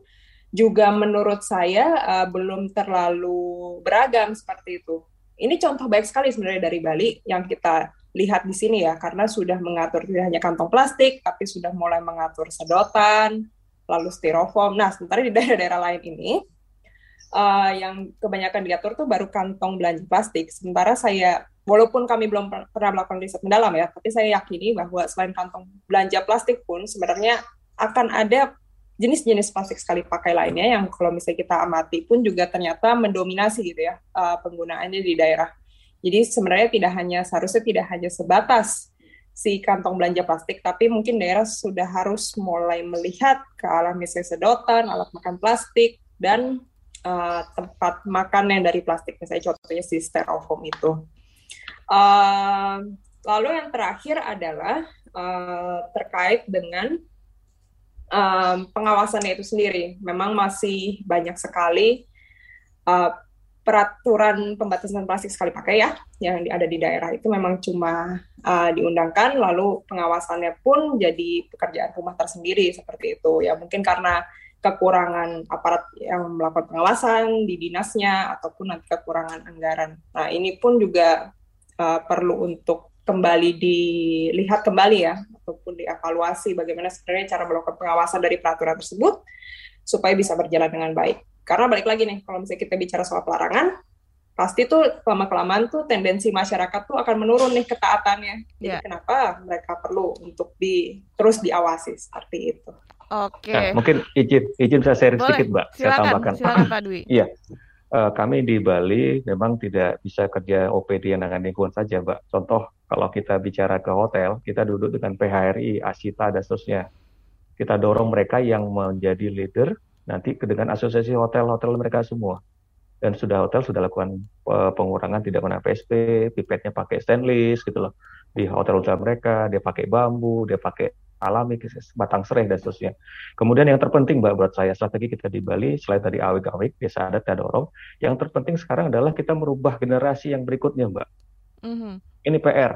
juga menurut saya uh, belum terlalu beragam seperti itu. Ini contoh baik sekali sebenarnya dari Bali yang kita lihat di sini ya, karena sudah mengatur tidak hanya kantong plastik, tapi sudah mulai mengatur sedotan, lalu styrofoam. Nah, sementara di daerah-daerah lain ini, uh, yang kebanyakan diatur tuh baru kantong belanja plastik. Sementara saya, walaupun kami belum pernah melakukan riset mendalam ya, tapi saya yakini bahwa selain kantong belanja plastik pun sebenarnya akan ada jenis-jenis plastik sekali pakai lainnya yang kalau misalnya kita amati pun juga ternyata mendominasi gitu ya uh, penggunaannya di daerah. Jadi sebenarnya tidak hanya seharusnya tidak hanya sebatas si kantong belanja plastik, tapi mungkin daerah sudah harus mulai melihat ke arah misalnya sedotan, alat makan plastik, dan uh, tempat makan yang dari plastik, misalnya contohnya si styrofoam itu. Uh, lalu yang terakhir adalah uh, terkait dengan um, pengawasannya itu sendiri. Memang masih banyak sekali uh, peraturan pembatasan plastik sekali pakai ya yang ada di daerah itu memang cuma uh, diundangkan lalu pengawasannya pun jadi pekerjaan rumah tersendiri seperti itu ya mungkin karena kekurangan aparat yang melakukan pengawasan di dinasnya ataupun nanti kekurangan anggaran. Nah, ini pun juga uh, perlu untuk kembali dilihat kembali ya ataupun dievaluasi bagaimana sebenarnya cara melakukan pengawasan dari peraturan tersebut supaya bisa berjalan dengan baik. Karena balik lagi nih, kalau misalnya kita bicara soal pelarangan, pasti tuh lama kelamaan tuh tendensi masyarakat tuh akan menurun nih ketaatannya. Jadi yeah. kenapa mereka perlu untuk di terus diawasi seperti itu. Oke. Okay. Nah, mungkin izin izin saya share sedikit, Mbak. Silakan, saya tambahkan. Silakan Pak Dwi. Iya. Uh, kami di Bali memang tidak bisa kerja OPD yang dengan lingkungan saja, Mbak. Contoh, kalau kita bicara ke hotel, kita duduk dengan PHRI, Asita, dan seterusnya. Kita dorong mereka yang menjadi leader nanti dengan asosiasi hotel-hotel mereka semua. Dan sudah hotel sudah lakukan uh, pengurangan tidak menggunakan PSP, pipetnya pakai stainless gitu loh. Di hotel-hotel mereka, dia pakai bambu, dia pakai alami, batang serai dan seterusnya. Kemudian yang terpenting Mbak buat saya strategi kita di Bali selain tadi awik-awik, biasa ada kita dorong, yang terpenting sekarang adalah kita merubah generasi yang berikutnya Mbak. Mm-hmm. Ini PR.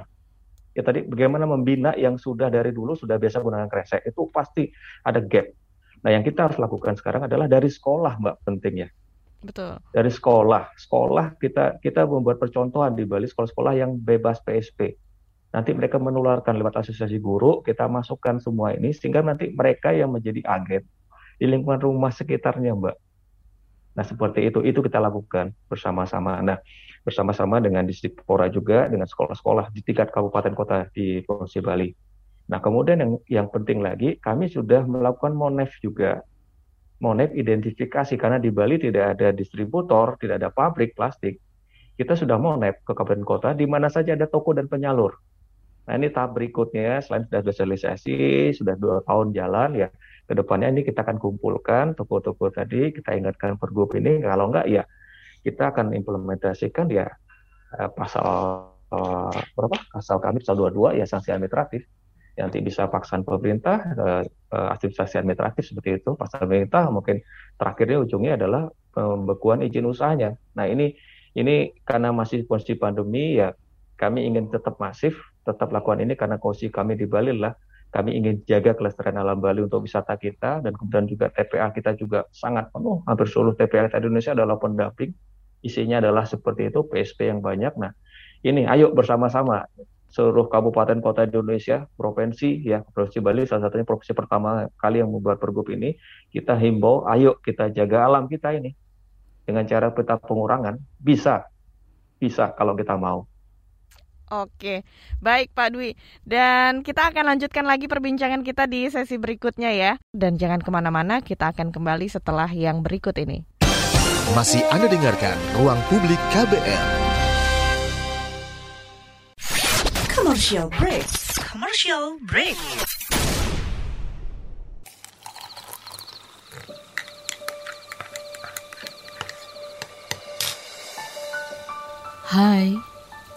Ya tadi bagaimana membina yang sudah dari dulu sudah biasa menggunakan kresek itu pasti ada gap. Nah yang kita harus lakukan sekarang adalah dari sekolah Mbak pentingnya. Betul. Dari sekolah, sekolah kita kita membuat percontohan di Bali sekolah-sekolah yang bebas PSP nanti mereka menularkan lewat asosiasi guru, kita masukkan semua ini sehingga nanti mereka yang menjadi agen di lingkungan rumah sekitarnya, Mbak. Nah, seperti itu itu kita lakukan bersama-sama. Nah, bersama-sama dengan Pora juga dengan sekolah-sekolah di tingkat kabupaten kota di Provinsi Bali. Nah, kemudian yang yang penting lagi, kami sudah melakukan monef juga. Monef identifikasi karena di Bali tidak ada distributor, tidak ada pabrik plastik. Kita sudah monef ke kabupaten kota di mana saja ada toko dan penyalur. Nah ini tahap berikutnya selain sudah sosialisasi, sudah dua tahun jalan ya, ke depannya ini kita akan kumpulkan toko-toko tadi, kita ingatkan per grup ini, kalau enggak ya kita akan implementasikan ya eh, pasal uh, berapa? Pasal kami pasal 22 ya sanksi administratif nanti bisa paksaan pemerintah uh, sanksi administratif seperti itu pasal pemerintah mungkin terakhirnya ujungnya adalah pembekuan izin usahanya. Nah ini ini karena masih kondisi pandemi ya kami ingin tetap masif, tetap lakukan ini karena kosi kami di Bali lah. Kami ingin jaga kelestarian alam Bali untuk wisata kita dan kemudian juga TPA kita juga sangat penuh. Hampir seluruh TPA di Indonesia adalah pendamping. Isinya adalah seperti itu, PSP yang banyak. Nah, ini ayo bersama-sama seluruh kabupaten kota di Indonesia, provinsi ya, provinsi Bali salah satunya provinsi pertama kali yang membuat pergub ini, kita himbau, ayo kita jaga alam kita ini dengan cara peta pengurangan bisa, bisa kalau kita mau. Oke, baik Pak Dwi. Dan kita akan lanjutkan lagi perbincangan kita di sesi berikutnya ya. Dan jangan ke mana-mana, kita akan kembali setelah yang berikut ini. Masih Anda dengarkan Ruang Publik KBR. Commercial break. Commercial break. Hai,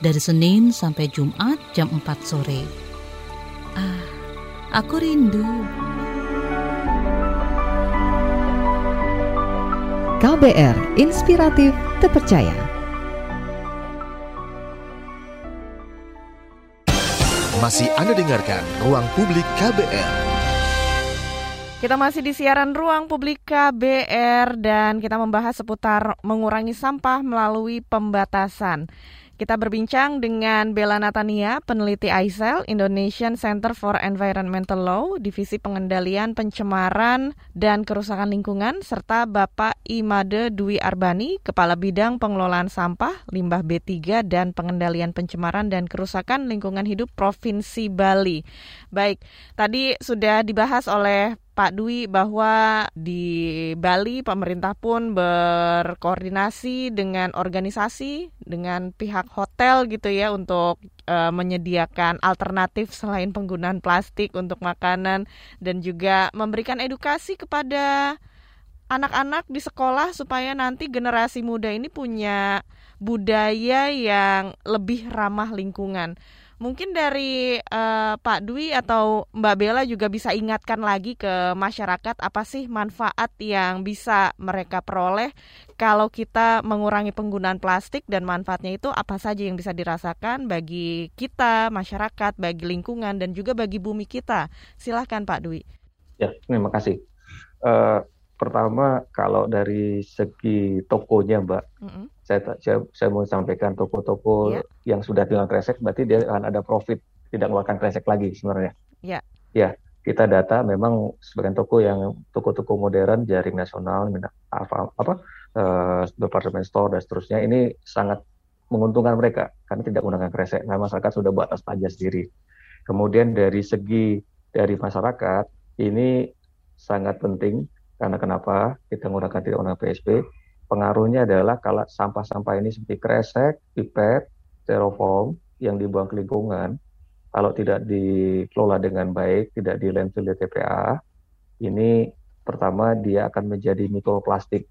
dari Senin sampai Jumat jam 4 sore. Ah, aku rindu. KBR Inspiratif Terpercaya. Masih Anda dengarkan Ruang Publik KBR. Kita masih di siaran ruang publik KBR dan kita membahas seputar mengurangi sampah melalui pembatasan. Kita berbincang dengan Bella Natania, peneliti AISEL, Indonesian Center for Environmental Law, Divisi Pengendalian Pencemaran dan Kerusakan Lingkungan, serta Bapak Imade Dwi Arbani, Kepala Bidang Pengelolaan Sampah, Limbah B3 dan Pengendalian Pencemaran dan Kerusakan Lingkungan Hidup Provinsi Bali. Baik, tadi sudah dibahas oleh Pak Dwi bahwa di Bali pemerintah pun berkoordinasi dengan organisasi dengan pihak hotel gitu ya untuk e, menyediakan alternatif selain penggunaan plastik untuk makanan dan juga memberikan edukasi kepada anak-anak di sekolah supaya nanti generasi muda ini punya budaya yang lebih ramah lingkungan. Mungkin dari uh, Pak Dwi atau Mbak Bella juga bisa ingatkan lagi ke masyarakat apa sih manfaat yang bisa mereka peroleh kalau kita mengurangi penggunaan plastik dan manfaatnya itu apa saja yang bisa dirasakan bagi kita, masyarakat, bagi lingkungan dan juga bagi bumi kita. Silahkan Pak Dwi. Ya, terima kasih. Uh, pertama kalau dari segi tokonya Mbak, mm -hmm saya, saya, saya mau sampaikan toko-toko yeah. yang sudah dengan kresek berarti dia akan ada profit tidak mengeluarkan kresek lagi sebenarnya. Ya. Yeah. Ya, kita data memang sebagian toko yang toko-toko modern jaring nasional apa apa uh, department store dan seterusnya ini sangat menguntungkan mereka karena tidak menggunakan kresek. Nah, masyarakat sudah buat atas pajak sendiri. Kemudian dari segi dari masyarakat ini sangat penting karena kenapa? Kita menggunakan tidak menggunakan PSP pengaruhnya adalah kalau sampah-sampah ini seperti kresek, pipet, styrofoam yang dibuang ke lingkungan, kalau tidak dikelola dengan baik, tidak di landfill di TPA, ini pertama dia akan menjadi mikroplastik.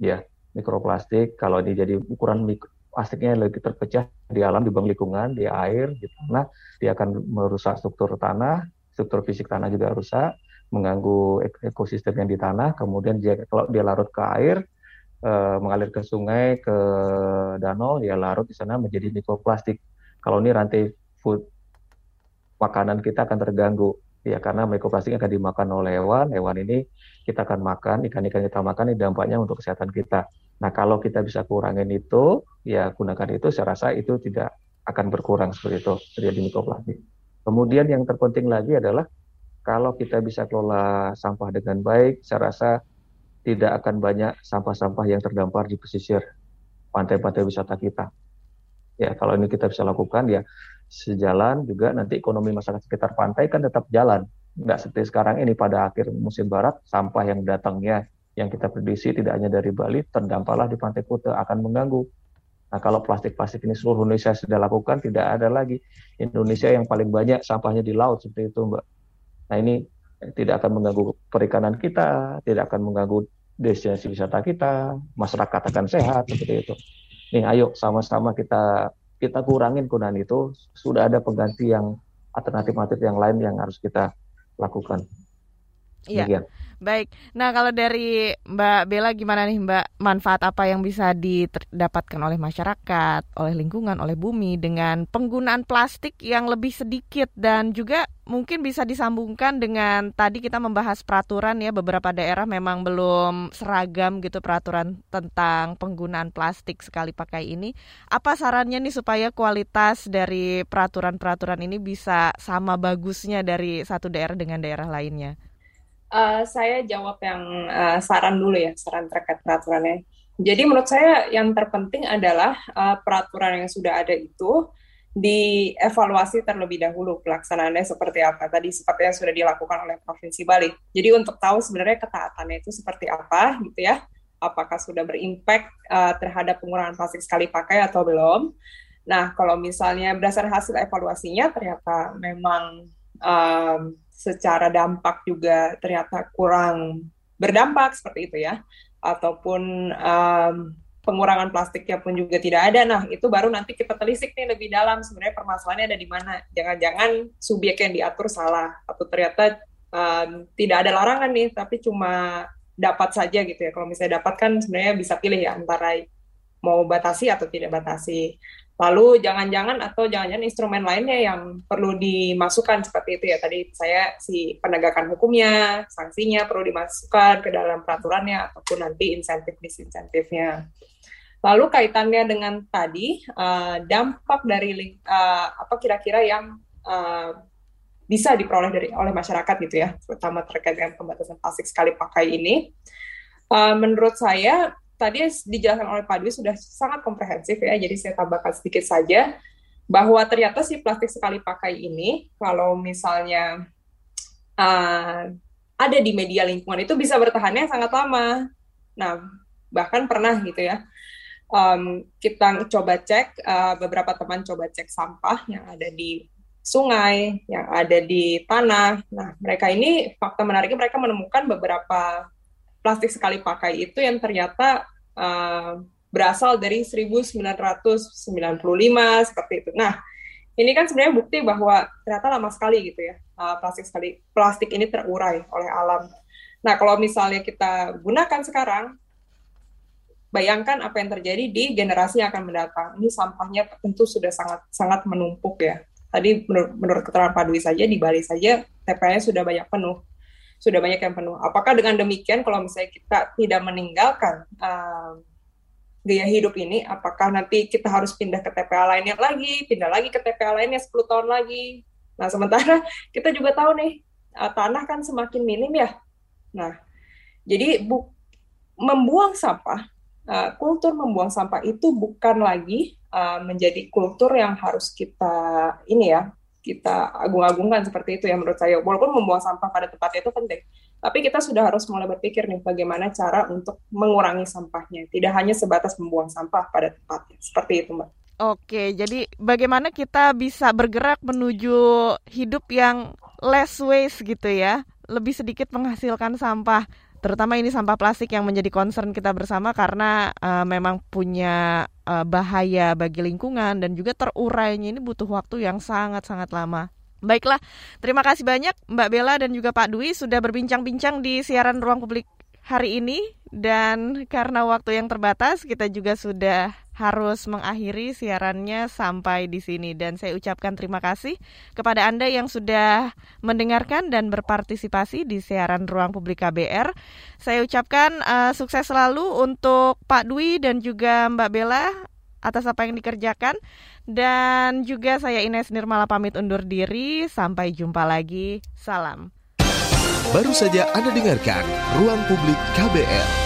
Ya, mikroplastik. Kalau ini jadi ukuran mikro, plastiknya lebih terpecah di alam, di bawah lingkungan, di air, di tanah, dia akan merusak struktur tanah, struktur fisik tanah juga rusak, mengganggu ekosistem yang di tanah, kemudian dia kalau dia larut ke air, uh, mengalir ke sungai, ke danau, ya larut di sana menjadi mikroplastik. Kalau ini rantai food makanan kita akan terganggu ya karena mikroplastik akan dimakan oleh hewan, hewan ini kita akan makan, ikan-ikan kita makan ini dampaknya untuk kesehatan kita. Nah, kalau kita bisa kurangin itu, ya gunakan itu saya rasa itu tidak akan berkurang seperti itu terjadi mikroplastik. Kemudian yang terpenting lagi adalah kalau kita bisa kelola sampah dengan baik, saya rasa tidak akan banyak sampah-sampah yang terdampar di pesisir pantai-pantai wisata kita. Ya, kalau ini kita bisa lakukan ya sejalan juga nanti ekonomi masyarakat sekitar pantai kan tetap jalan. Nggak seperti sekarang ini pada akhir musim barat sampah yang datangnya yang kita prediksi tidak hanya dari Bali terdamparlah di pantai Kuta akan mengganggu. Nah, kalau plastik-plastik ini seluruh Indonesia sudah lakukan, tidak ada lagi Indonesia yang paling banyak sampahnya di laut seperti itu, Mbak. Nah, ini tidak akan mengganggu perikanan kita, tidak akan mengganggu destinasi wisata kita, masyarakat akan sehat seperti itu. Nih, ayo sama-sama kita kita kurangin penggunaan itu. Sudah ada pengganti yang alternatif-alternatif yang lain yang harus kita lakukan. Iya. Baik. Nah, kalau dari Mbak Bella gimana nih Mbak? Manfaat apa yang bisa didapatkan oleh masyarakat, oleh lingkungan, oleh bumi dengan penggunaan plastik yang lebih sedikit dan juga mungkin bisa disambungkan dengan tadi kita membahas peraturan ya beberapa daerah memang belum seragam gitu peraturan tentang penggunaan plastik sekali pakai ini. Apa sarannya nih supaya kualitas dari peraturan-peraturan ini bisa sama bagusnya dari satu daerah dengan daerah lainnya? Uh, saya jawab yang uh, saran dulu ya, saran terkait peraturannya. Jadi menurut saya yang terpenting adalah uh, peraturan yang sudah ada itu dievaluasi terlebih dahulu pelaksanaannya seperti apa. Tadi seperti yang sudah dilakukan oleh Provinsi Bali. Jadi untuk tahu sebenarnya ketaatannya itu seperti apa gitu ya. Apakah sudah berimpact uh, terhadap pengurangan plastik sekali pakai atau belum. Nah, kalau misalnya berdasarkan hasil evaluasinya ternyata memang um, secara dampak juga ternyata kurang berdampak seperti itu ya. Ataupun um, pengurangan plastiknya pun juga tidak ada. Nah itu baru nanti kita telisik nih lebih dalam sebenarnya permasalahannya ada di mana. Jangan-jangan subjek yang diatur salah atau ternyata um, tidak ada larangan nih tapi cuma dapat saja gitu ya. Kalau misalnya dapat kan sebenarnya bisa pilih ya antara mau batasi atau tidak batasi Lalu jangan-jangan atau jangan-jangan instrumen lainnya yang perlu dimasukkan seperti itu ya. Tadi saya si penegakan hukumnya, sanksinya perlu dimasukkan ke dalam peraturannya ataupun nanti insentif disinsentifnya. Lalu kaitannya dengan tadi uh, dampak dari uh, apa kira-kira yang uh, bisa diperoleh dari oleh masyarakat gitu ya, terutama terkait dengan pembatasan plastik sekali pakai ini. Uh, menurut saya tadi dijelaskan oleh Pak Dwi sudah sangat komprehensif ya, jadi saya tambahkan sedikit saja bahwa ternyata si plastik sekali pakai ini kalau misalnya uh, ada di media lingkungan itu bisa bertahannya sangat lama. Nah, bahkan pernah gitu ya. Um, kita coba cek uh, beberapa teman coba cek sampah yang ada di sungai, yang ada di tanah. Nah, mereka ini fakta menariknya mereka menemukan beberapa plastik sekali pakai itu yang ternyata uh, berasal dari 1995 seperti itu. Nah, ini kan sebenarnya bukti bahwa ternyata lama sekali gitu ya uh, plastik sekali plastik ini terurai oleh alam. Nah, kalau misalnya kita gunakan sekarang, bayangkan apa yang terjadi di generasi yang akan mendatang. Ini sampahnya tentu sudah sangat sangat menumpuk ya. Tadi menurut, menurut keterangan Pak Dwi saja di Bali saja TPA-nya sudah banyak penuh, sudah banyak yang penuh. Apakah dengan demikian kalau misalnya kita tidak meninggalkan uh, gaya hidup ini, apakah nanti kita harus pindah ke TPA lainnya lagi, pindah lagi ke TPA lainnya 10 tahun lagi. Nah, sementara kita juga tahu nih, tanah kan semakin minim ya. Nah, jadi bu membuang sampah, uh, kultur membuang sampah itu bukan lagi uh, menjadi kultur yang harus kita ini ya, kita agung-agungkan seperti itu ya menurut saya. Walaupun membuang sampah pada tempatnya itu penting, tapi kita sudah harus mulai berpikir nih bagaimana cara untuk mengurangi sampahnya. Tidak hanya sebatas membuang sampah pada tempatnya. Seperti itu, Mbak. Oke, jadi bagaimana kita bisa bergerak menuju hidup yang less waste gitu ya, lebih sedikit menghasilkan sampah, terutama ini sampah plastik yang menjadi concern kita bersama karena uh, memang punya uh, bahaya bagi lingkungan dan juga terurainya ini butuh waktu yang sangat-sangat lama. Baiklah, terima kasih banyak Mbak Bella dan juga Pak Dwi sudah berbincang-bincang di siaran ruang publik hari ini dan karena waktu yang terbatas kita juga sudah harus mengakhiri siarannya sampai di sini dan saya ucapkan terima kasih kepada Anda yang sudah mendengarkan dan berpartisipasi di siaran Ruang Publik KBR. Saya ucapkan uh, sukses selalu untuk Pak Dwi dan juga Mbak Bella atas apa yang dikerjakan. Dan juga saya Ines Nirmala pamit undur diri. Sampai jumpa lagi. Salam. Baru saja Anda dengarkan Ruang Publik KBR.